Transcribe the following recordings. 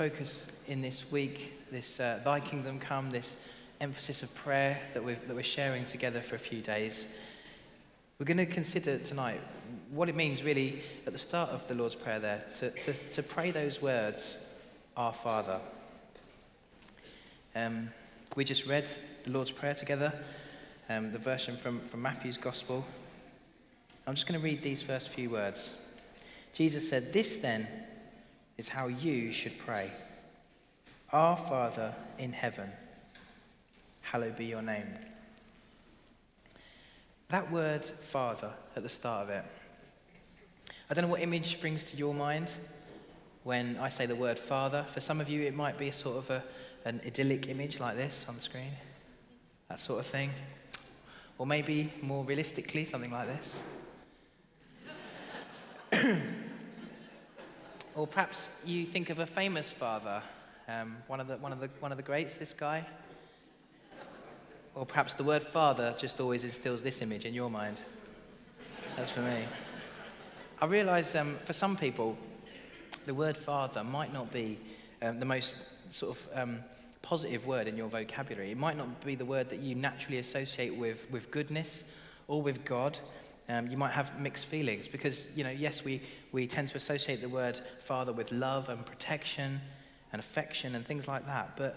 focus in this week, this uh, Thy Kingdom Come, this emphasis of prayer that we're, that we're sharing together for a few days. We're going to consider tonight what it means, really, at the start of the Lord's Prayer there, to, to, to pray those words, Our Father. Um, we just read the Lord's Prayer together, um, the version from, from Matthew's Gospel. I'm just going to read these first few words. Jesus said, This then is how you should pray Our Father in heaven, hallowed be your name. That word, Father, at the start of it, I don't know what image springs to your mind when I say the word Father. For some of you, it might be a sort of a, an idyllic image like this on the screen, that sort of thing. Or maybe more realistically, something like this. or perhaps you think of a famous father, um, one, of the, one, of the, one of the greats, this guy. Or perhaps the word father just always instills this image in your mind. That's for me. I realize um, for some people, the word father might not be um, the most sort of um, positive word in your vocabulary. It might not be the word that you naturally associate with, with goodness or with God. Um, you might have mixed feelings because, you know, yes, we, we tend to associate the word father with love and protection and affection and things like that. But,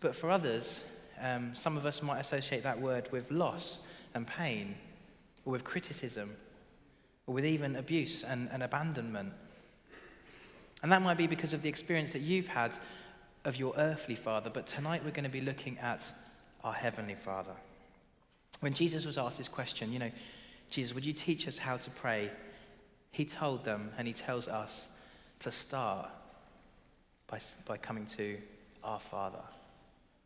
but for others, um, some of us might associate that word with loss and pain or with criticism or with even abuse and, and abandonment. And that might be because of the experience that you've had of your earthly father, but tonight we're going to be looking at our heavenly father. When Jesus was asked this question, you know, Jesus, would you teach us how to pray? He told them, and he tells us, to start by, by coming to our Father.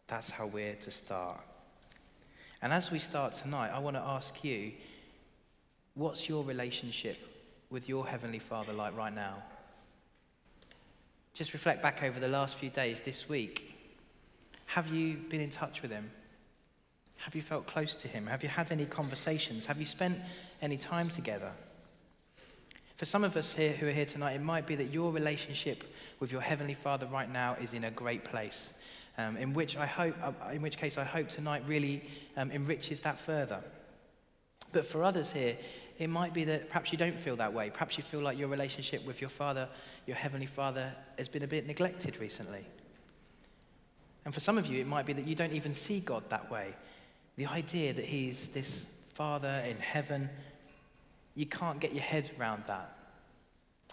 That's how we're to start. And as we start tonight, I want to ask you what's your relationship with your Heavenly Father like right now? Just reflect back over the last few days, this week. Have you been in touch with Him? Have you felt close to Him? Have you had any conversations? Have you spent any time together? For some of us here who are here tonight, it might be that your relationship with your Heavenly Father right now is in a great place. Um, in which I hope, uh, in which case I hope tonight really um, enriches that further. But for others here, it might be that perhaps you don't feel that way. Perhaps you feel like your relationship with your Father, your Heavenly Father, has been a bit neglected recently. And for some of you, it might be that you don't even see God that way. The idea that He's this Father in heaven, you can't get your head around that.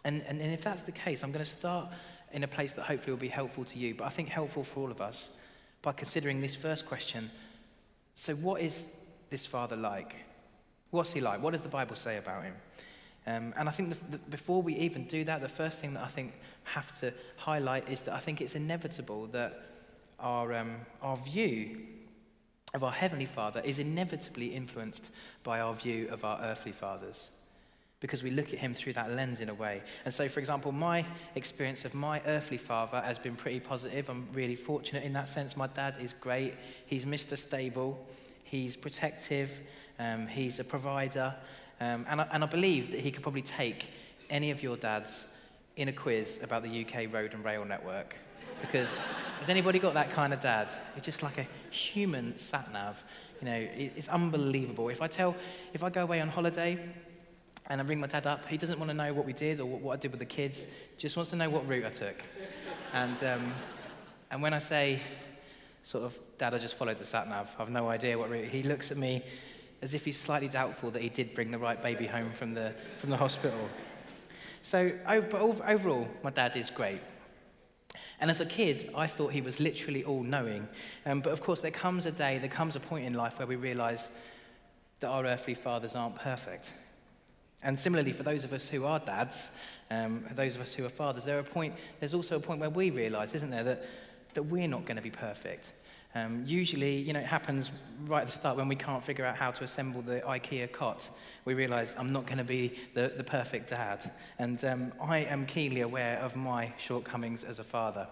And, and, and if that's the case, I'm going to start in a place that hopefully will be helpful to you, but I think helpful for all of us by considering this first question. So, what is this Father like? What's he like? What does the Bible say about him? Um, and I think the, the, before we even do that, the first thing that I think have to highlight is that I think it's inevitable that our, um, our view of our Heavenly Father is inevitably influenced by our view of our earthly fathers because we look at him through that lens in a way. And so, for example, my experience of my earthly father has been pretty positive. I'm really fortunate in that sense. My dad is great, he's Mr. Stable, he's protective, um, he's a provider. Um, and, I, and I believe that he could probably take any of your dads in a quiz about the UK road and rail network. Because has anybody got that kind of dad? It's just like a human sat nav. You know, it's unbelievable. If I tell, if I go away on holiday and I ring my dad up, he doesn't want to know what we did or what, I did with the kids, just wants to know what route I took. And, um, and when I say, sort of, Dad, I just followed the sat nav, I've no idea what route, he looks at me as if he's slightly doubtful that he did bring the right baby home from the, from the hospital. So, but overall, my dad is great. And as a kid, I thought he was literally all knowing. Um, but of course, there comes a day, there comes a point in life where we realize that our earthly fathers aren't perfect. And similarly, for those of us who are dads, um, those of us who are fathers, there a point, there's also a point where we realize, isn't there, that, that we're not going to be perfect. Um, usually, you know, it happens right at the start when we can't figure out how to assemble the IKEA cot. We realize I'm not going to be the, the perfect dad. And um, I am keenly aware of my shortcomings as a father.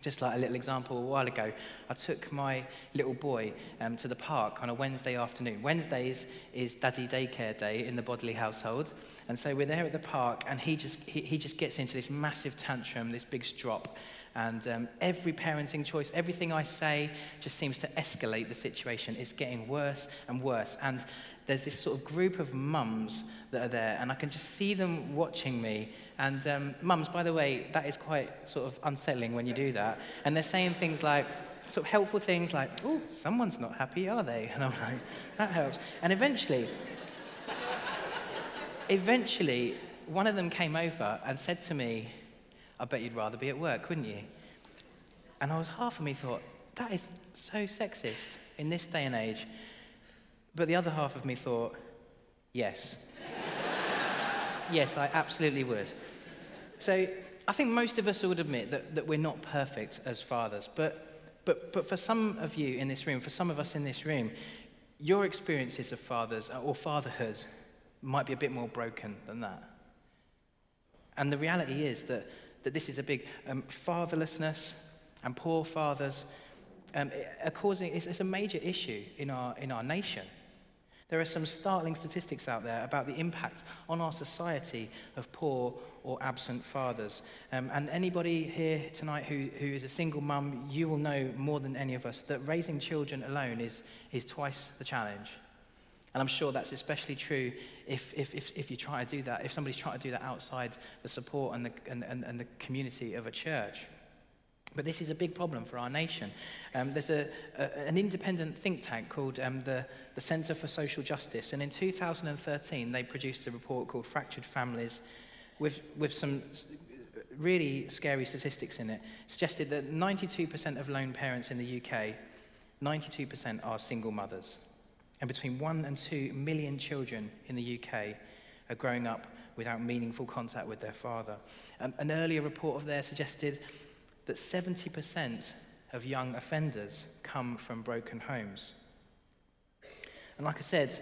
Just like a little example, a while ago, I took my little boy um, to the park on a Wednesday afternoon. Wednesdays is daddy daycare day in the Bodley household. And so we're there at the park, and he just, he, he just gets into this massive tantrum, this big strop. And um, every parenting choice, everything I say just seems to escalate the situation. It's getting worse and worse. And there's this sort of group of mums that are there, and I can just see them watching me. And um, mums, by the way, that is quite sort of unsettling when you do that. And they're saying things like, sort of helpful things like, oh, someone's not happy, are they? And I'm like, that helps. And eventually, eventually, one of them came over and said to me, I bet you'd rather be at work, wouldn't you? And I was half of me thought, that is so sexist in this day and age. But the other half of me thought, yes. yes, I absolutely would. So I think most of us would admit that, that we're not perfect as fathers. But, but, but for some of you in this room, for some of us in this room, your experiences of fathers uh, or fatherhood might be a bit more broken than that. And the reality is that, that this is a big um, fatherlessness and poor fathers um, are causing, it's, it's a major issue in our, in our nation. There are some startling statistics out there about the impact on our society of poor or absent fathers. Um, and anybody here tonight who, who is a single mum, you will know more than any of us that raising children alone is, is twice the challenge. And I'm sure that's especially true if, if, if, if you try to do that, if somebody's trying to do that outside the support and the, and, and, and the community of a church. But this is a big problem for our nation. Um, there's a, a, an independent think tank called um, the, the Centre for Social Justice, and in 2013 they produced a report called Fractured Families with, with some really scary statistics in it. Suggested that 92% of lone parents in the UK, 92% are single mothers. And between 1 and 2 million children in the UK are growing up without meaningful contact with their father. Um, an earlier report of theirs suggested that 70% of young offenders come from broken homes. And like I said,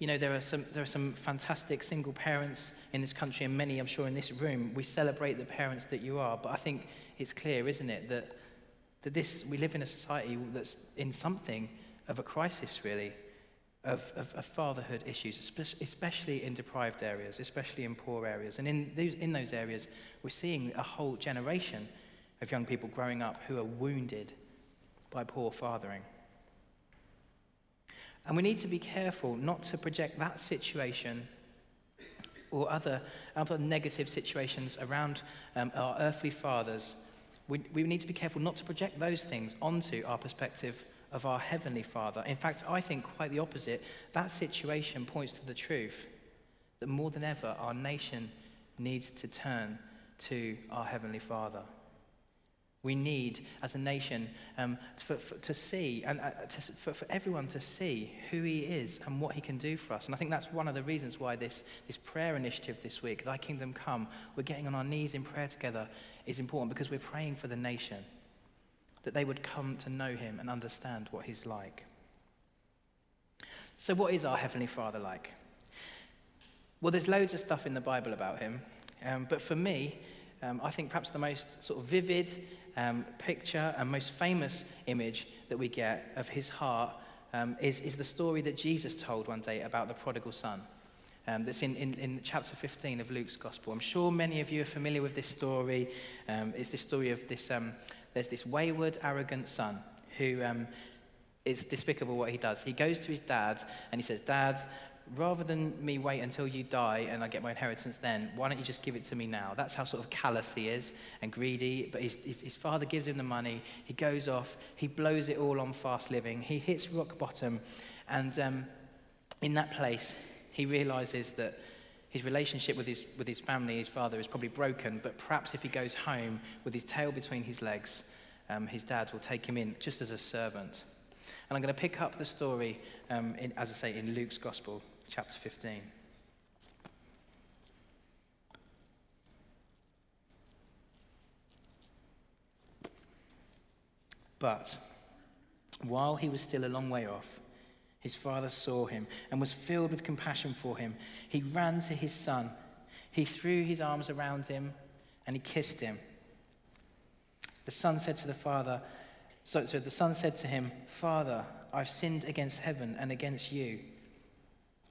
you know, there are, some, there are some fantastic single parents in this country, and many, I'm sure, in this room. We celebrate the parents that you are, but I think it's clear, isn't it, that, that this, we live in a society that's in something of a crisis, really of, of, of, fatherhood issues, especially in deprived areas, especially in poor areas. And in those, in those areas, we're seeing a whole generation of young people growing up who are wounded by poor fathering. And we need to be careful not to project that situation or other, other negative situations around um, our earthly fathers. We, we need to be careful not to project those things onto our perspective of our Heavenly Father. In fact, I think quite the opposite. That situation points to the truth that more than ever, our nation needs to turn to our Heavenly Father. We need, as a nation, um, to, for, to, see and uh, to, for, for, everyone to see who He is and what He can do for us. And I think that's one of the reasons why this, this prayer initiative this week, Thy Kingdom Come, we're getting on our knees in prayer together, is important because we're praying for the nation that they would come to know him and understand what he's like. So, what is our Heavenly Father like? Well, there's loads of stuff in the Bible about him, um, but for me, um, I think perhaps the most sort of vivid um, picture and most famous image that we get of his heart um, is, is the story that Jesus told one day about the prodigal son. Um, that's in, in, in, chapter 15 of Luke's Gospel. I'm sure many of you are familiar with this story. Um, it's the story of this, um, there's this wayward, arrogant son who um, is despicable what he does. He goes to his dad and he says, Dad, rather than me wait until you die and I get my inheritance then, why don't you just give it to me now? That's how sort of callous he is and greedy. But his, his, his, father gives him the money. He goes off. He blows it all on fast living. He hits rock bottom. And um, in that place, he realizes that his relationship with his, with his family, his father, is probably broken, but perhaps if he goes home with his tail between his legs, um, his dad will take him in just as a servant. And I'm going to pick up the story, um, in, as I say, in Luke's Gospel, chapter 15. But while he was still a long way off, his father saw him and was filled with compassion for him. He ran to his son. He threw his arms around him and he kissed him. The son said to the father, so, so the son said to him, Father, I've sinned against heaven and against you.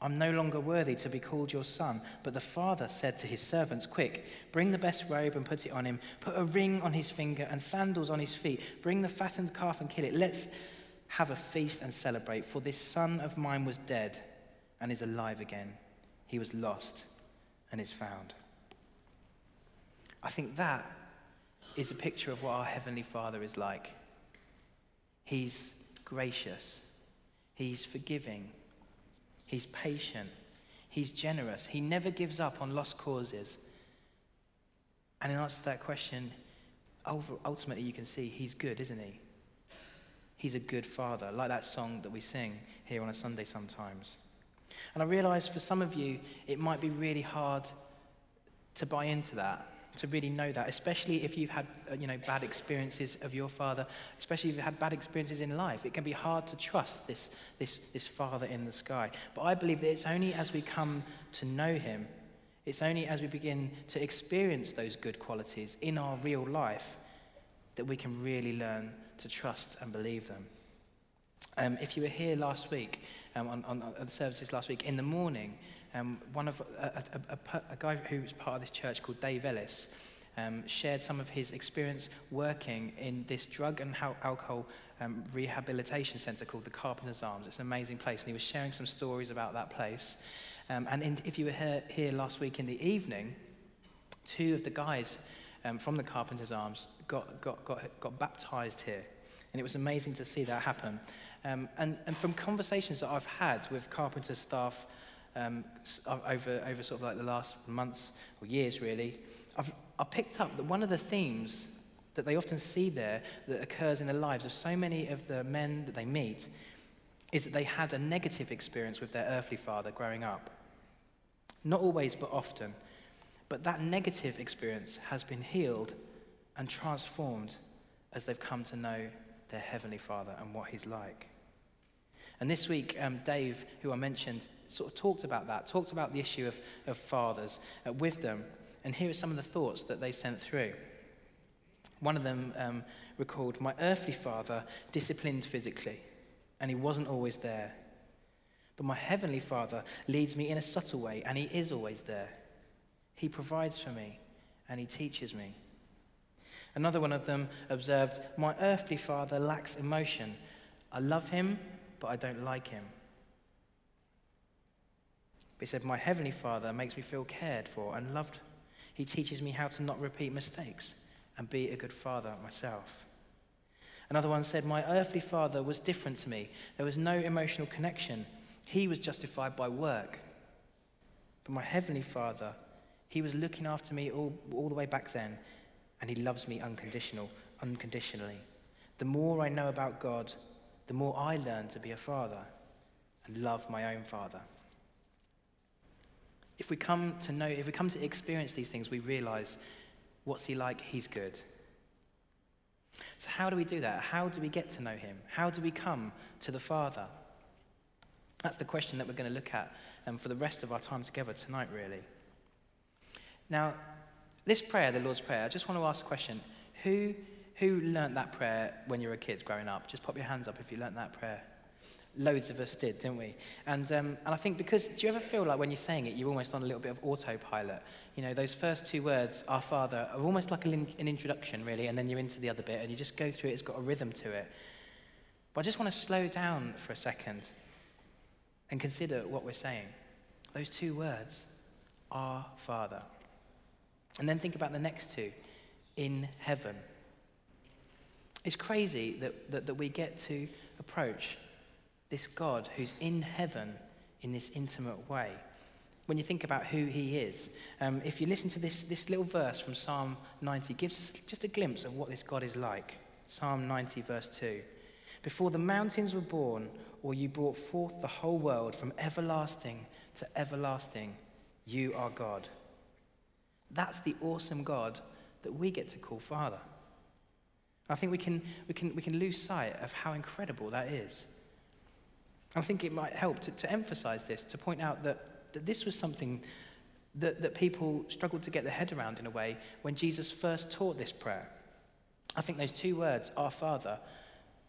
I'm no longer worthy to be called your son. But the father said to his servants, Quick, bring the best robe and put it on him. Put a ring on his finger and sandals on his feet. Bring the fattened calf and kill it. Let's have a feast and celebrate. For this son of mine was dead and is alive again. He was lost and is found. I think that is a picture of what our Heavenly Father is like. He's gracious, He's forgiving, He's patient. He's generous. He never gives up on lost causes. And in answer to that question, ultimately you can see he's good, isn't he? He's a good father, like that song that we sing here on a Sunday sometimes. And I realize for some of you, it might be really hard to buy into that to really know that, especially if you've had uh, you know, bad experiences of your father, especially if you've had bad experiences in life. It can be hard to trust this, this, this father in the sky. But I believe that it's only as we come to know him, it's only as we begin to experience those good qualities in our real life that we can really learn to trust and believe them. Um, if you were here last week, um, on, on, on, the services last week, in the morning, um, one of a, a, a, a, guy who was part of this church called Dave Ellis um, shared some of his experience working in this drug and alcohol um, rehabilitation centre called the Carpenter's Arms. It's an amazing place, and he was sharing some stories about that place. Um, and in, if you were here, here, last week in the evening, two of the guys um, from the Carpenter's Arms got, got, got, got baptized here. And it was amazing to see that happen. Um, and, and from conversations that I've had with Carpenter staff um, over, over sort of like the last months or years, really, I've, I've picked up that one of the themes that they often see there that occurs in the lives of so many of the men that they meet is that they had a negative experience with their earthly father growing up. Not always, but often. But that negative experience has been healed and transformed as they've come to know their heavenly father and what he's like. And this week, um, Dave, who I mentioned, sort of talked about that, talked about the issue of, of fathers uh, with them. And here are some of the thoughts that they sent through. One of them um, recalled, My earthly father disciplined physically, and he wasn't always there. But my heavenly father leads me in a subtle way, and he is always there. He provides for me, and he teaches me. Another one of them observed, My earthly father lacks emotion. I love him, but I don't like him. But he said, My heavenly Father makes me feel cared for and loved. He teaches me how to not repeat mistakes and be a good father myself. Another one said, My earthly father was different to me. There was no emotional connection. He was justified by work. But my heavenly father, he was looking after me all, all the way back then, and he loves me unconditional, unconditionally. The more I know about God, the more I learn to be a father and love my own father. If we come to know, if we come to experience these things, we realize what's he like? He's good. So, how do we do that? How do we get to know him? How do we come to the Father? That's the question that we're going to look at um, for the rest of our time together tonight, really. Now, this prayer, the Lord's Prayer, I just want to ask a question. Who who learnt that prayer when you were a kid growing up? Just pop your hands up if you learnt that prayer. Loads of us did, didn't we? And, um, and I think because, do you ever feel like when you're saying it, you're almost on a little bit of autopilot? You know, those first two words, Our Father, are almost like an, an introduction, really, and then you're into the other bit and you just go through it, it's got a rhythm to it. But I just want to slow down for a second and consider what we're saying. Those two words, Our Father. And then think about the next two, in heaven. It's crazy that, that, that we get to approach this God who's in heaven in this intimate way. When you think about who he is, um, if you listen to this, this little verse from Psalm 90, gives us just a glimpse of what this God is like. Psalm 90, verse 2. Before the mountains were born, or you brought forth the whole world from everlasting to everlasting, you are God. That's the awesome God that we get to call Father. I think we can, we can, we can lose sight of how incredible that is. I think it might help to, to emphasize this, to point out that, that this was something that, that people struggled to get their head around in a way when Jesus first taught this prayer. I think those two words, Our Father,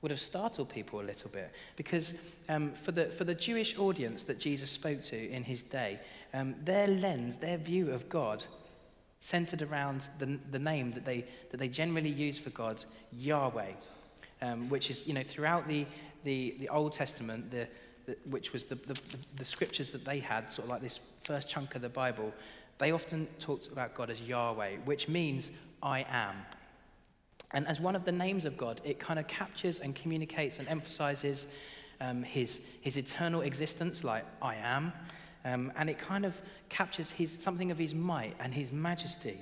would have startled people a little bit. Because um, for, the, for the Jewish audience that Jesus spoke to in his day, um, their lens, their view of God, centered around the, the name that they, that they generally use for God, Yahweh, um, which is, you know, throughout the, the, the Old Testament, the, the, which was the, the, the scriptures that they had, sort of like this first chunk of the Bible, they often talked about God as Yahweh, which means I am. And as one of the names of God, it kind of captures and communicates and emphasizes um, his, his eternal existence, like I am. Um, and it kind of captures his, something of his might and his majesty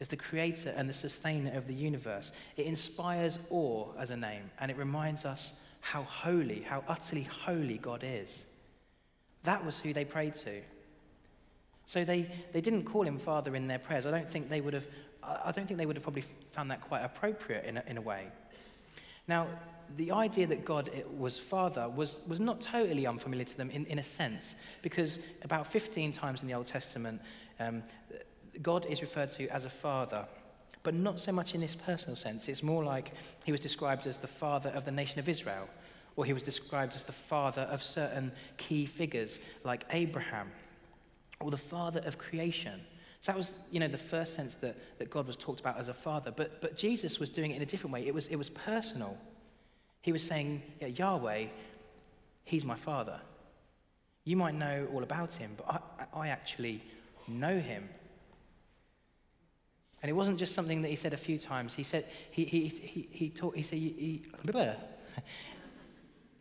as the creator and the sustainer of the universe. It inspires awe as a name, and it reminds us how holy, how utterly holy God is. That was who they prayed to. So they, they didn't call him Father in their prayers. I don't think they would have, I don't think they would have probably found that quite appropriate in a, in a way. Now, the idea that God was Father was, was not totally unfamiliar to them in, in a sense, because about 15 times in the Old Testament, um, God is referred to as a Father, but not so much in this personal sense. It's more like he was described as the Father of the nation of Israel, or he was described as the Father of certain key figures like Abraham, or the Father of creation. So that was, you know, the first sense that, that God was talked about as a father. But, but Jesus was doing it in a different way. It was, it was personal. He was saying, yeah, Yahweh, he's my father. You might know all about him, but I, I actually know him. And it wasn't just something that he said a few times. He said, he, he, he, he, taught, he said, he,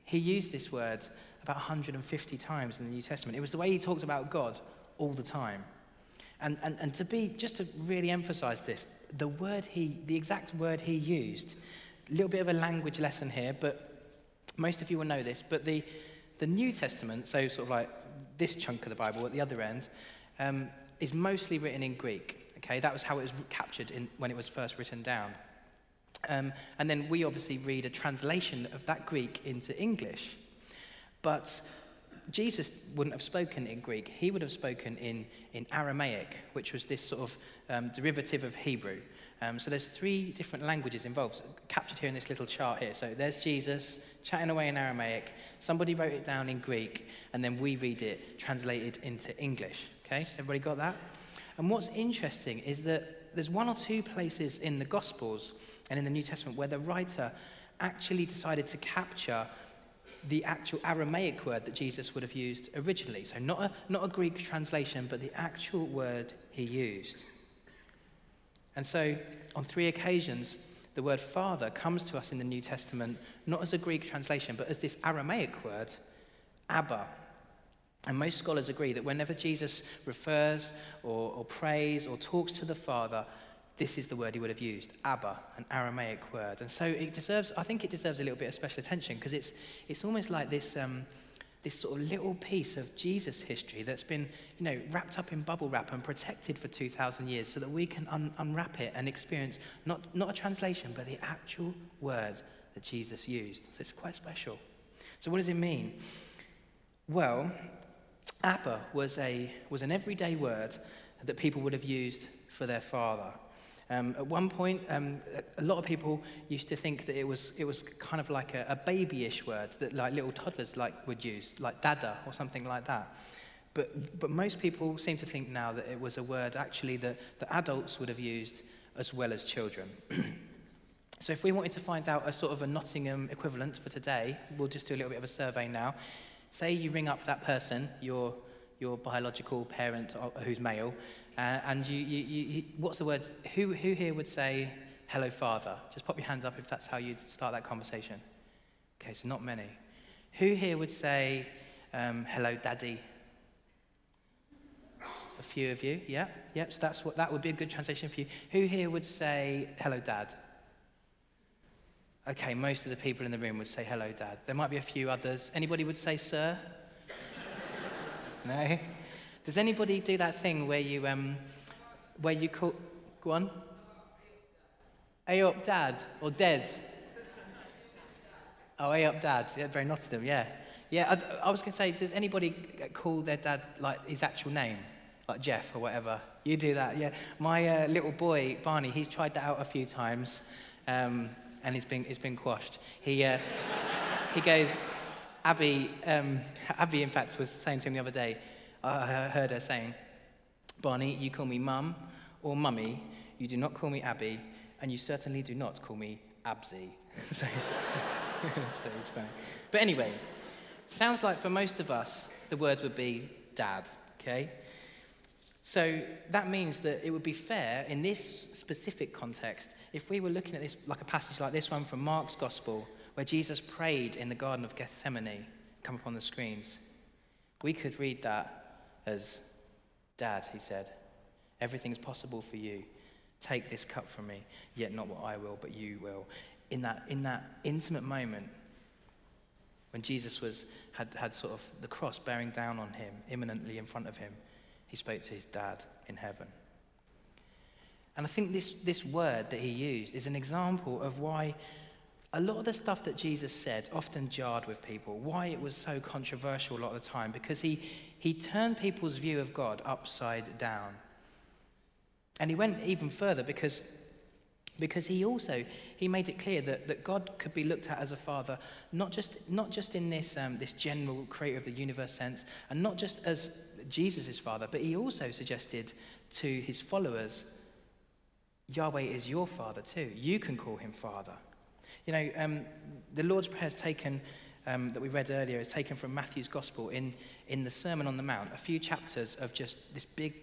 he used this word about 150 times in the New Testament. It was the way he talked about God all the time. And, and, and to be, just to really emphasize this, the word he, the exact word he used, little bit of a language lesson here, but most of you will know this, but the, the New Testament, so sort of like this chunk of the Bible at the other end, um, is mostly written in Greek. Okay, that was how it was captured in, when it was first written down. Um, and then we obviously read a translation of that Greek into English. But Jesus wouldn't have spoken in Greek. He would have spoken in, in Aramaic, which was this sort of um, derivative of Hebrew. Um, so there's three different languages involved, captured here in this little chart here. So there's Jesus chatting away in Aramaic. Somebody wrote it down in Greek, and then we read it translated into English. Okay, everybody got that? And what's interesting is that there's one or two places in the Gospels and in the New Testament where the writer actually decided to capture the actual Aramaic word that Jesus would have used originally. So, not a, not a Greek translation, but the actual word he used. And so, on three occasions, the word father comes to us in the New Testament not as a Greek translation, but as this Aramaic word, Abba. And most scholars agree that whenever Jesus refers or, or prays or talks to the Father, this is the word he would have used, Abba, an Aramaic word. And so it deserves, I think it deserves a little bit of special attention because it's, it's almost like this, um, this sort of little piece of Jesus history that's been, you know, wrapped up in bubble wrap and protected for 2,000 years so that we can un- unwrap it and experience not, not a translation, but the actual word that Jesus used. So it's quite special. So what does it mean? Well, Abba was, a, was an everyday word that people would have used for their father. Um, at one point, um, a lot of people used to think that it was, it was kind of like a, a babyish word that like little toddlers like would use, like dada or something like that. But, but most people seem to think now that it was a word actually that, that adults would have used as well as children. so if we wanted to find out a sort of a Nottingham equivalent for today, we'll just do a little bit of a survey now. Say you ring up that person, your, your biological parent uh, who's male, uh, and you, you, you, what's the word? Who, who here would say, hello, Father? Just pop your hands up if that's how you'd start that conversation. Okay, so not many. Who here would say, um, hello, Daddy? A few of you, yeah, yeah. So that's what that would be a good translation for you. Who here would say, hello, Dad? Okay, most of the people in the room would say, hello, Dad. There might be a few others. Anybody would say, sir? no? Does anybody do that thing where you, um, where you call, go on? A up dad or Des? Oh, A up dad. Yeah, very Nottingham, yeah. Yeah, I, I was going to say, does anybody call their dad like his actual name? Like Jeff or whatever? You do that, yeah. My uh, little boy, Barney, he's tried that out a few times. Um, and it's been, it's been quashed. He, uh, he goes, Abby, um, Abby, in fact, was saying to him the other day, I heard her saying, Barney, you call me mum or mummy, you do not call me Abby, and you certainly do not call me Absy. so, so it's funny. But anyway, sounds like for most of us, the word would be dad, okay? So that means that it would be fair in this specific context if we were looking at this like a passage like this one from Mark's Gospel, where Jesus prayed in the Garden of Gethsemane, come up on the screens. We could read that as, Dad, he said, everything's possible for you. Take this cup from me, yet not what I will, but you will. In that, in that intimate moment, when Jesus was, had, had sort of the cross bearing down on him, imminently in front of him, he spoke to his dad in heaven. And I think this, this word that he used is an example of why a lot of the stuff that Jesus said often jarred with people, why it was so controversial a lot of the time, because he, he turned people's view of God upside down. And he went even further because, because he also he made it clear that, that God could be looked at as a father, not just, not just in this, um, this general creator of the universe sense, and not just as Jesus' father, but he also suggested to his followers, Yahweh is your father too. You can call him father. You know, um, the Lord's Prayer is taken, um, that we read earlier, is taken from Matthew's Gospel in, in the Sermon on the Mount, a few chapters of just this big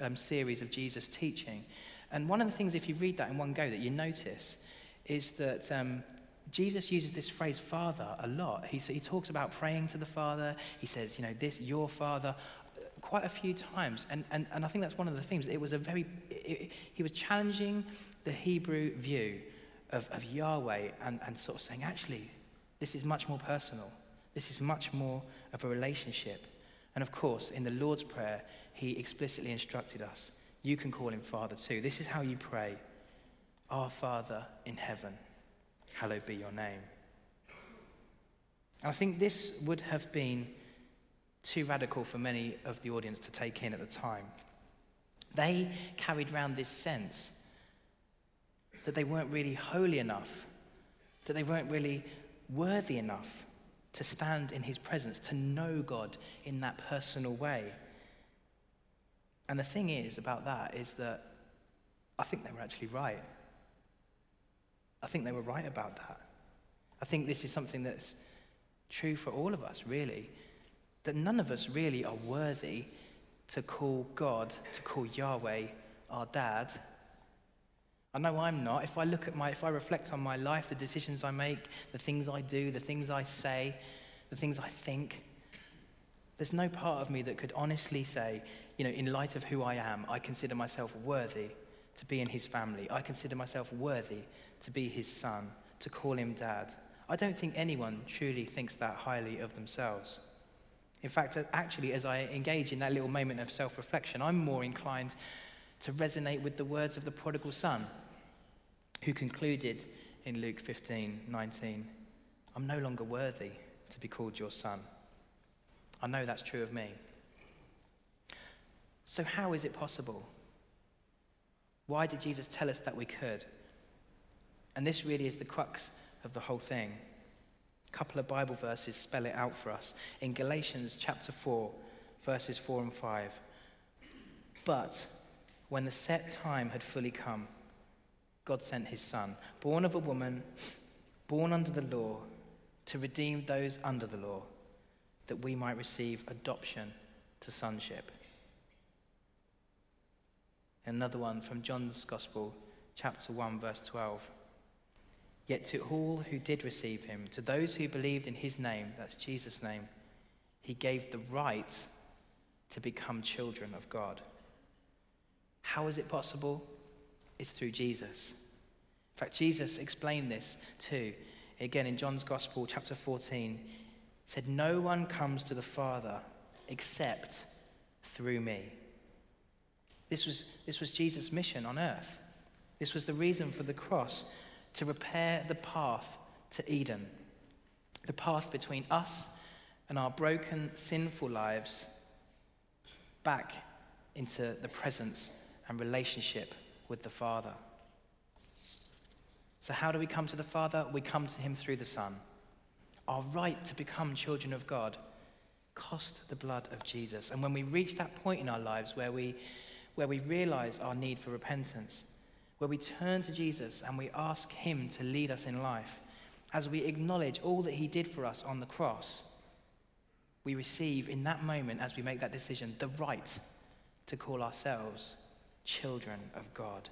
um, series of Jesus teaching. And one of the things, if you read that in one go, that you notice is that um, Jesus uses this phrase Father a lot. He, he talks about praying to the Father. He says, you know, this, your Father, quite a few times. And, and, and I think that's one of the themes. It was a very, it, he was challenging the Hebrew view of, of Yahweh and, and sort of saying, actually, this is much more personal. This is much more of a relationship. And of course, in the Lord's Prayer, he explicitly instructed us you can call him Father too. This is how you pray Our Father in heaven, hallowed be your name. I think this would have been too radical for many of the audience to take in at the time. They carried around this sense that they weren't really holy enough, that they weren't really worthy enough to stand in his presence, to know God in that personal way. And the thing is about that is that I think they were actually right. I think they were right about that. I think this is something that's true for all of us, really. That none of us really are worthy to call God, to call Yahweh our dad, I know I'm not. If I look at my, if I reflect on my life, the decisions I make, the things I do, the things I say, the things I think, there's no part of me that could honestly say, you know, in light of who I am, I consider myself worthy to be in his family. I consider myself worthy to be his son, to call him dad. I don't think anyone truly thinks that highly of themselves. In fact, actually, as I engage in that little moment of self reflection, I'm more inclined to resonate with the words of the prodigal son, who concluded in Luke 15 19, I'm no longer worthy to be called your son. I know that's true of me. So, how is it possible? Why did Jesus tell us that we could? And this really is the crux of the whole thing. A couple of Bible verses spell it out for us. In Galatians chapter 4, verses 4 and 5. But when the set time had fully come, God sent his son, born of a woman, born under the law, to redeem those under the law, that we might receive adoption to sonship. Another one from John's Gospel, chapter 1, verse 12. Yet to all who did receive him, to those who believed in his name, that's Jesus' name, he gave the right to become children of God. How is it possible? It's through Jesus. In fact, Jesus explained this too. Again, in John's Gospel, chapter 14, said, No one comes to the Father except through me. This was, this was Jesus' mission on earth. This was the reason for the cross to repair the path to Eden, the path between us and our broken, sinful lives back into the presence and relationship with the Father. So, how do we come to the Father? We come to him through the Son. Our right to become children of God cost the blood of Jesus. And when we reach that point in our lives where we, where we realize our need for repentance, where we turn to Jesus and we ask him to lead us in life, as we acknowledge all that he did for us on the cross, we receive in that moment, as we make that decision, the right to call ourselves children of God.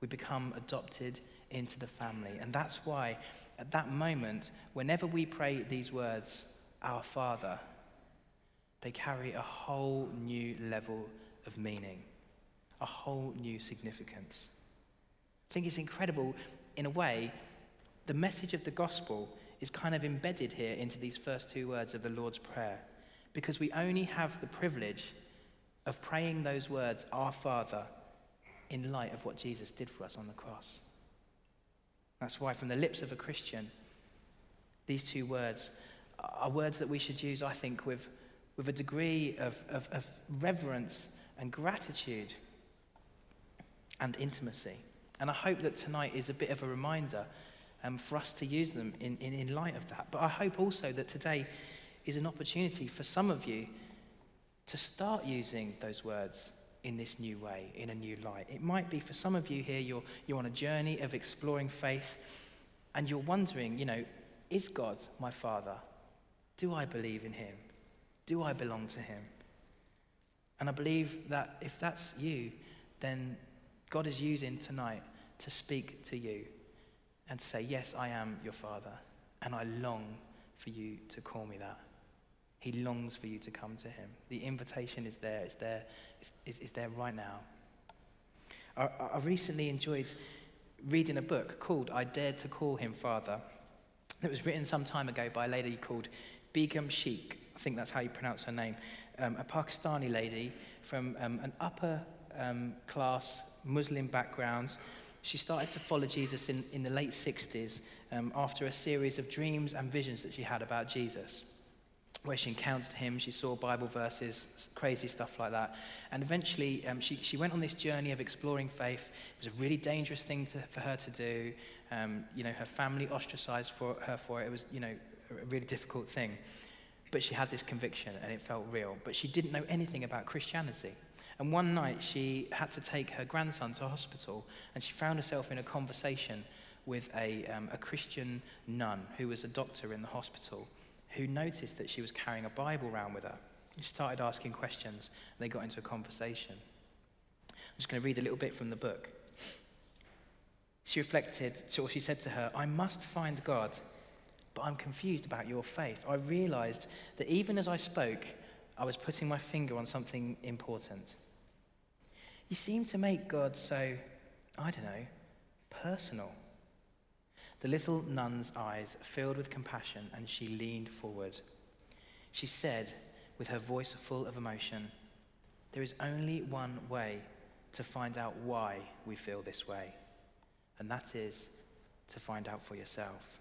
We become adopted into the family. And that's why, at that moment, whenever we pray these words, Our Father, they carry a whole new level of meaning, a whole new significance. I think it's incredible, in a way, the message of the gospel is kind of embedded here into these first two words of the Lord's Prayer, because we only have the privilege of praying those words, Our Father, in light of what Jesus did for us on the cross. That's why, from the lips of a Christian, these two words are words that we should use, I think, with with a degree of, of, of reverence and gratitude and intimacy. And I hope that tonight is a bit of a reminder um, for us to use them in, in, in light of that. But I hope also that today is an opportunity for some of you to start using those words in this new way, in a new light. It might be for some of you here, you're, you're on a journey of exploring faith and you're wondering, you know, is God my Father? Do I believe in Him? Do I belong to Him? And I believe that if that's you, then God is using tonight to speak to you and to say, Yes, I am your Father, and I long for you to call me that. He longs for you to come to Him. The invitation is there, it's there, it's, it's, it's there right now. I, I recently enjoyed reading a book called I Dared to Call Him Father. It was written some time ago by a lady called Begum Sheikh. I think that's how you pronounce her name, um, a Pakistani lady from um, an upper um, class Muslim background. She started to follow Jesus in, in the late 60s um, after a series of dreams and visions that she had about Jesus, where she encountered him, she saw Bible verses, crazy stuff like that. And eventually, um, she, she went on this journey of exploring faith. It was a really dangerous thing to, for her to do. Um, you know, her family ostracized for her for it. It was, you know, a really difficult thing. But she had this conviction and it felt real. But she didn't know anything about Christianity. And one night she had to take her grandson to hospital and she found herself in a conversation with a, um, a Christian nun who was a doctor in the hospital who noticed that she was carrying a Bible around with her. She started asking questions and they got into a conversation. I'm just going to read a little bit from the book. She reflected, or she said to her, I must find God but I'm confused about your faith. I realized that even as I spoke, I was putting my finger on something important. You seem to make God so, I don't know, personal. The little nun's eyes filled with compassion, and she leaned forward. She said, with her voice full of emotion, There is only one way to find out why we feel this way, and that is to find out for yourself.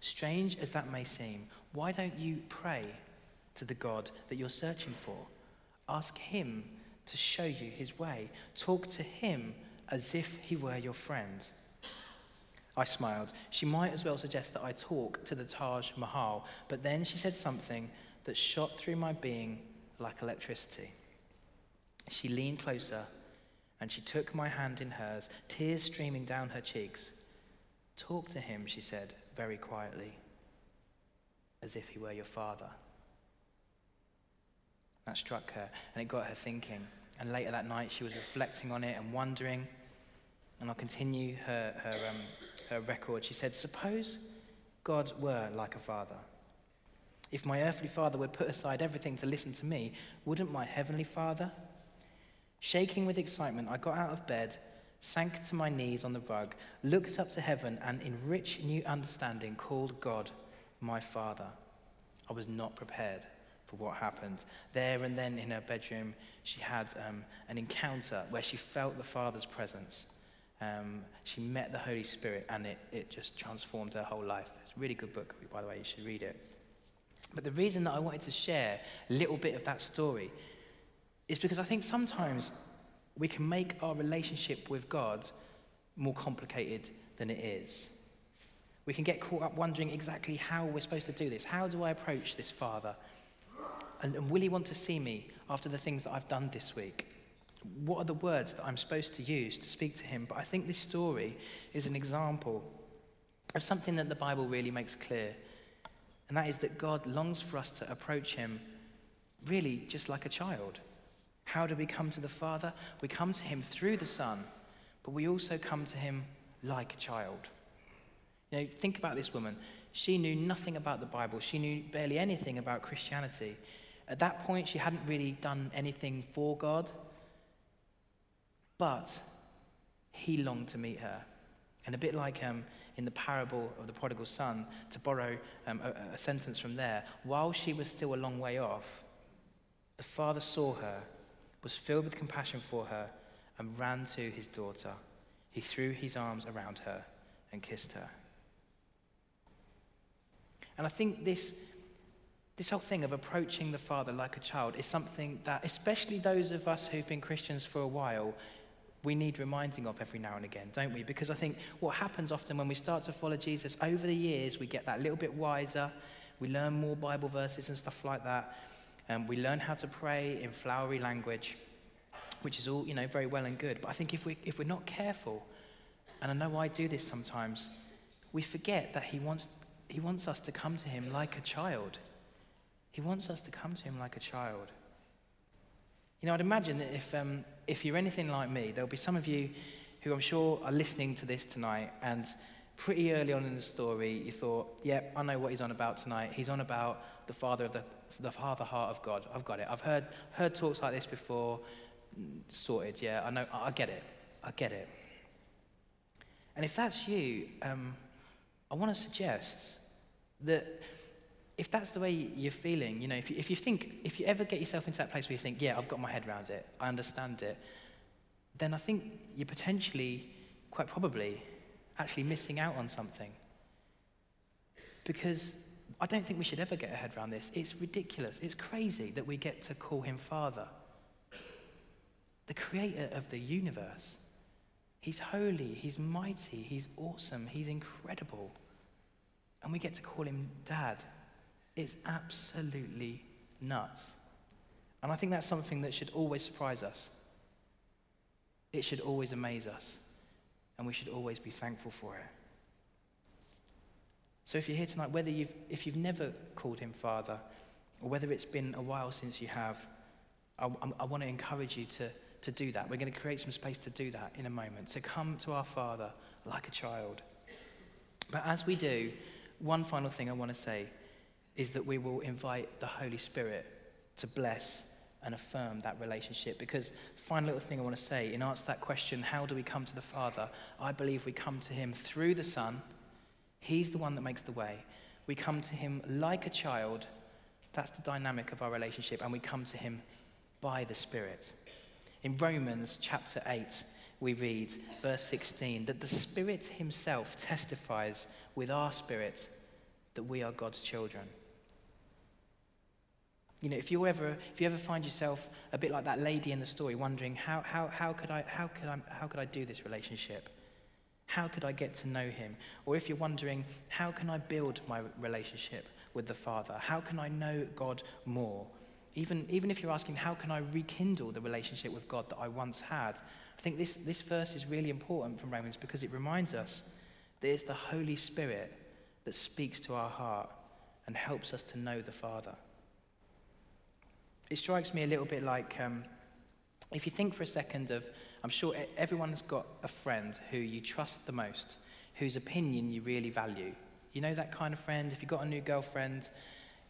Strange as that may seem, why don't you pray to the God that you're searching for? Ask Him to show you His way. Talk to Him as if He were your friend. I smiled. She might as well suggest that I talk to the Taj Mahal, but then she said something that shot through my being like electricity. She leaned closer and she took my hand in hers, tears streaming down her cheeks. Talk to him, she said very quietly, as if he were your father. That struck her, and it got her thinking. And later that night, she was reflecting on it and wondering. And I'll continue her, her, um, her record. She said, Suppose God were like a father. If my earthly father would put aside everything to listen to me, wouldn't my heavenly father? Shaking with excitement, I got out of bed sank to my knees on the rug, looked up to heaven, and in rich new understanding called God my Father. I was not prepared for what happened. There and then in her bedroom, she had um, an encounter where she felt the Father's presence. Um, she met the Holy Spirit, and it, it just transformed her whole life. It's a really good book, by the way, you should read it. But the reason that I wanted to share a little bit of that story is because I think sometimes we can make our relationship with God more complicated than it is. We can get caught up wondering exactly how we're supposed to do this. How do I approach this Father? And, and will He want to see me after the things that I've done this week? What are the words that I'm supposed to use to speak to Him? But I think this story is an example of something that the Bible really makes clear. And that is that God longs for us to approach Him really just like a child. How do we come to the Father? We come to Him through the Son, but we also come to Him like a child. You know, think about this woman. She knew nothing about the Bible, she knew barely anything about Christianity. At that point, she hadn't really done anything for God, but He longed to meet her. And a bit like um, in the parable of the prodigal son, to borrow um, a, a sentence from there, while she was still a long way off, the father saw her, was filled with compassion for her, and ran to his daughter. He threw his arms around her and kissed her. And I think this, this whole thing of approaching the Father like a child is something that, especially those of us who've been Christians for a while, we need reminding of every now and again, don't we? Because I think what happens often when we start to follow Jesus over the years, we get that little bit wiser, we learn more Bible verses and stuff like that, and we learn how to pray in flowery language, which is all, you know, very well and good. But I think if, we, if we're not careful, and I know I do this sometimes, we forget that he wants, he wants us to come to him like a child. He wants us to come to him like a child. You know, I'd imagine that if, um, if you're anything like me, there'll be some of you who I'm sure are listening to this tonight, and pretty early on in the story, you thought, yep, yeah, I know what he's on about tonight. He's on about the Father of the, the Father heart of God. I've got it. I've heard, heard talks like this before. Sorted, yeah, I know, I get it. I get it. And if that's you, um, I want to suggest that if that's the way you're feeling, you know, if you, if you think, if you ever get yourself into that place where you think, yeah, I've got my head around it, I understand it, then I think you're potentially, quite probably, actually missing out on something. Because I don't think we should ever get our head around this. It's ridiculous. It's crazy that we get to call him Father. The creator of the universe. He's holy, he's mighty, he's awesome, he's incredible. And we get to call him Dad. It's absolutely nuts. And I think that's something that should always surprise us. It should always amaze us. And we should always be thankful for it. So if you're here tonight, whether you've, if you've never called him Father, or whether it's been a while since you have, I, I, I want to encourage you to, to do that. We're going to create some space to do that in a moment, to come to our Father like a child. But as we do, one final thing I want to say is that we will invite the Holy Spirit to bless and affirm that relationship. Because, final little thing I want to say in answer to that question, how do we come to the Father? I believe we come to Him through the Son. He's the one that makes the way. We come to Him like a child. That's the dynamic of our relationship. And we come to Him by the Spirit. In Romans chapter 8, we read, verse 16, that the Spirit Himself testifies with our spirit that we are God's children. You know, if you ever, if you ever find yourself a bit like that lady in the story, wondering how, how, how, could I, how, could I, how could I do this relationship? How could I get to know him? Or if you're wondering, how can I build my relationship with the Father? How can I know God more? Even, even if you're asking, how can I rekindle the relationship with God that I once had? I think this, this verse is really important from Romans because it reminds us that it's the Holy Spirit that speaks to our heart and helps us to know the Father. It strikes me a little bit like um, if you think for a second of, I'm sure everyone has got a friend who you trust the most, whose opinion you really value. You know that kind of friend? If you've got a new girlfriend,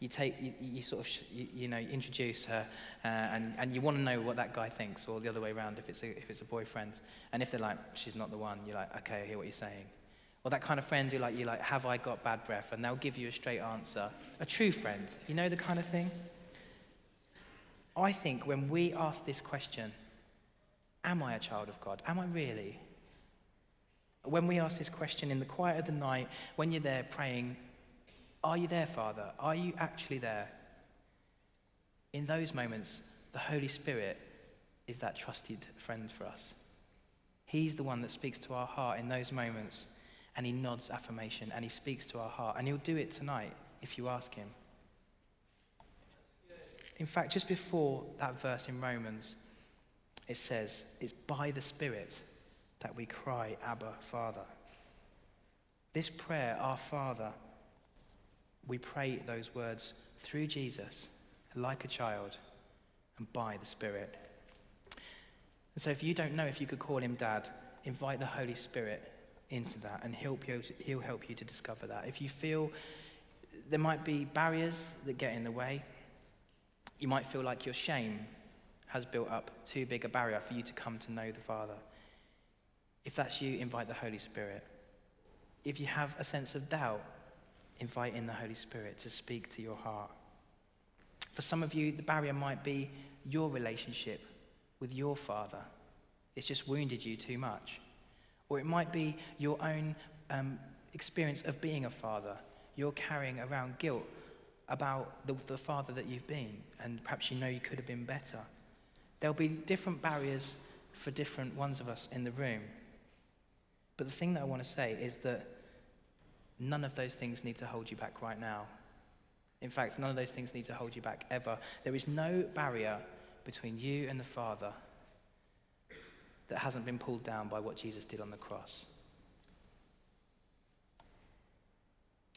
you take you, you sort of you, you, know introduce her uh, and, and you want to know what that guy thinks or the other way around if it's a, if it's a boyfriend. And if they're like she's not the one you're like okay I hear what you're saying. Or that kind of friend who like you like have I got bad breath? And they'll give you a straight answer. A true friend you know the kind of thing I think when we ask this question, Am I a child of God? Am I really? When we ask this question in the quiet of the night, when you're there praying, Are you there, Father? Are you actually there? In those moments, the Holy Spirit is that trusted friend for us. He's the one that speaks to our heart in those moments. and he nods affirmation and he speaks to our heart. And he'll do it tonight if you ask him. In fact, just before that verse in Romans, it says, It's by the Spirit that we cry, Abba, Father. This prayer, Our Father, we pray those words through Jesus, like a child, and by the Spirit. And so, if you don't know if you could call him Dad, invite the Holy Spirit into that and he'll, he'll help you to discover that. If you feel there might be barriers that get in the way, you might feel like your shame has built up too big a barrier for you to come to know the Father. If that's you, invite the Holy Spirit. If you have a sense of doubt, invite in the Holy Spirit to speak to your heart. For some of you, the barrier might be your relationship with your Father. It's just wounded you too much. Or it might be your own um, experience of being a father. You're carrying around guilt about the, the father that you've been, and perhaps you know you could have been better. There'll be different barriers for different ones of us in the room. But the thing that I want to say is that none of those things need to hold you back right now. In fact, none of those things need to hold you back ever. There is no barrier between you and the Father that hasn't been pulled down by what Jesus did on the cross.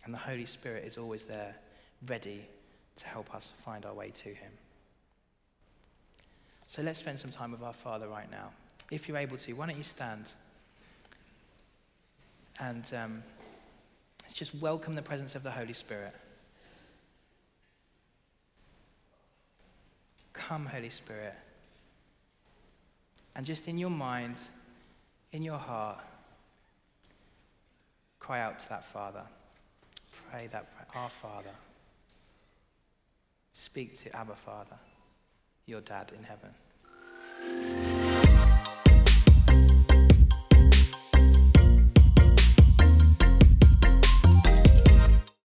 And the Holy Spirit is always there, ready to help us find our way to Him. So let's spend some time with our Father right now. If you're able to, why don't you stand? And um, let's just welcome the presence of the Holy Spirit. Come, Holy Spirit. And just in your mind, in your heart, cry out to that Father. Pray that, our Father. Speak to Abba Father, your dad in heaven.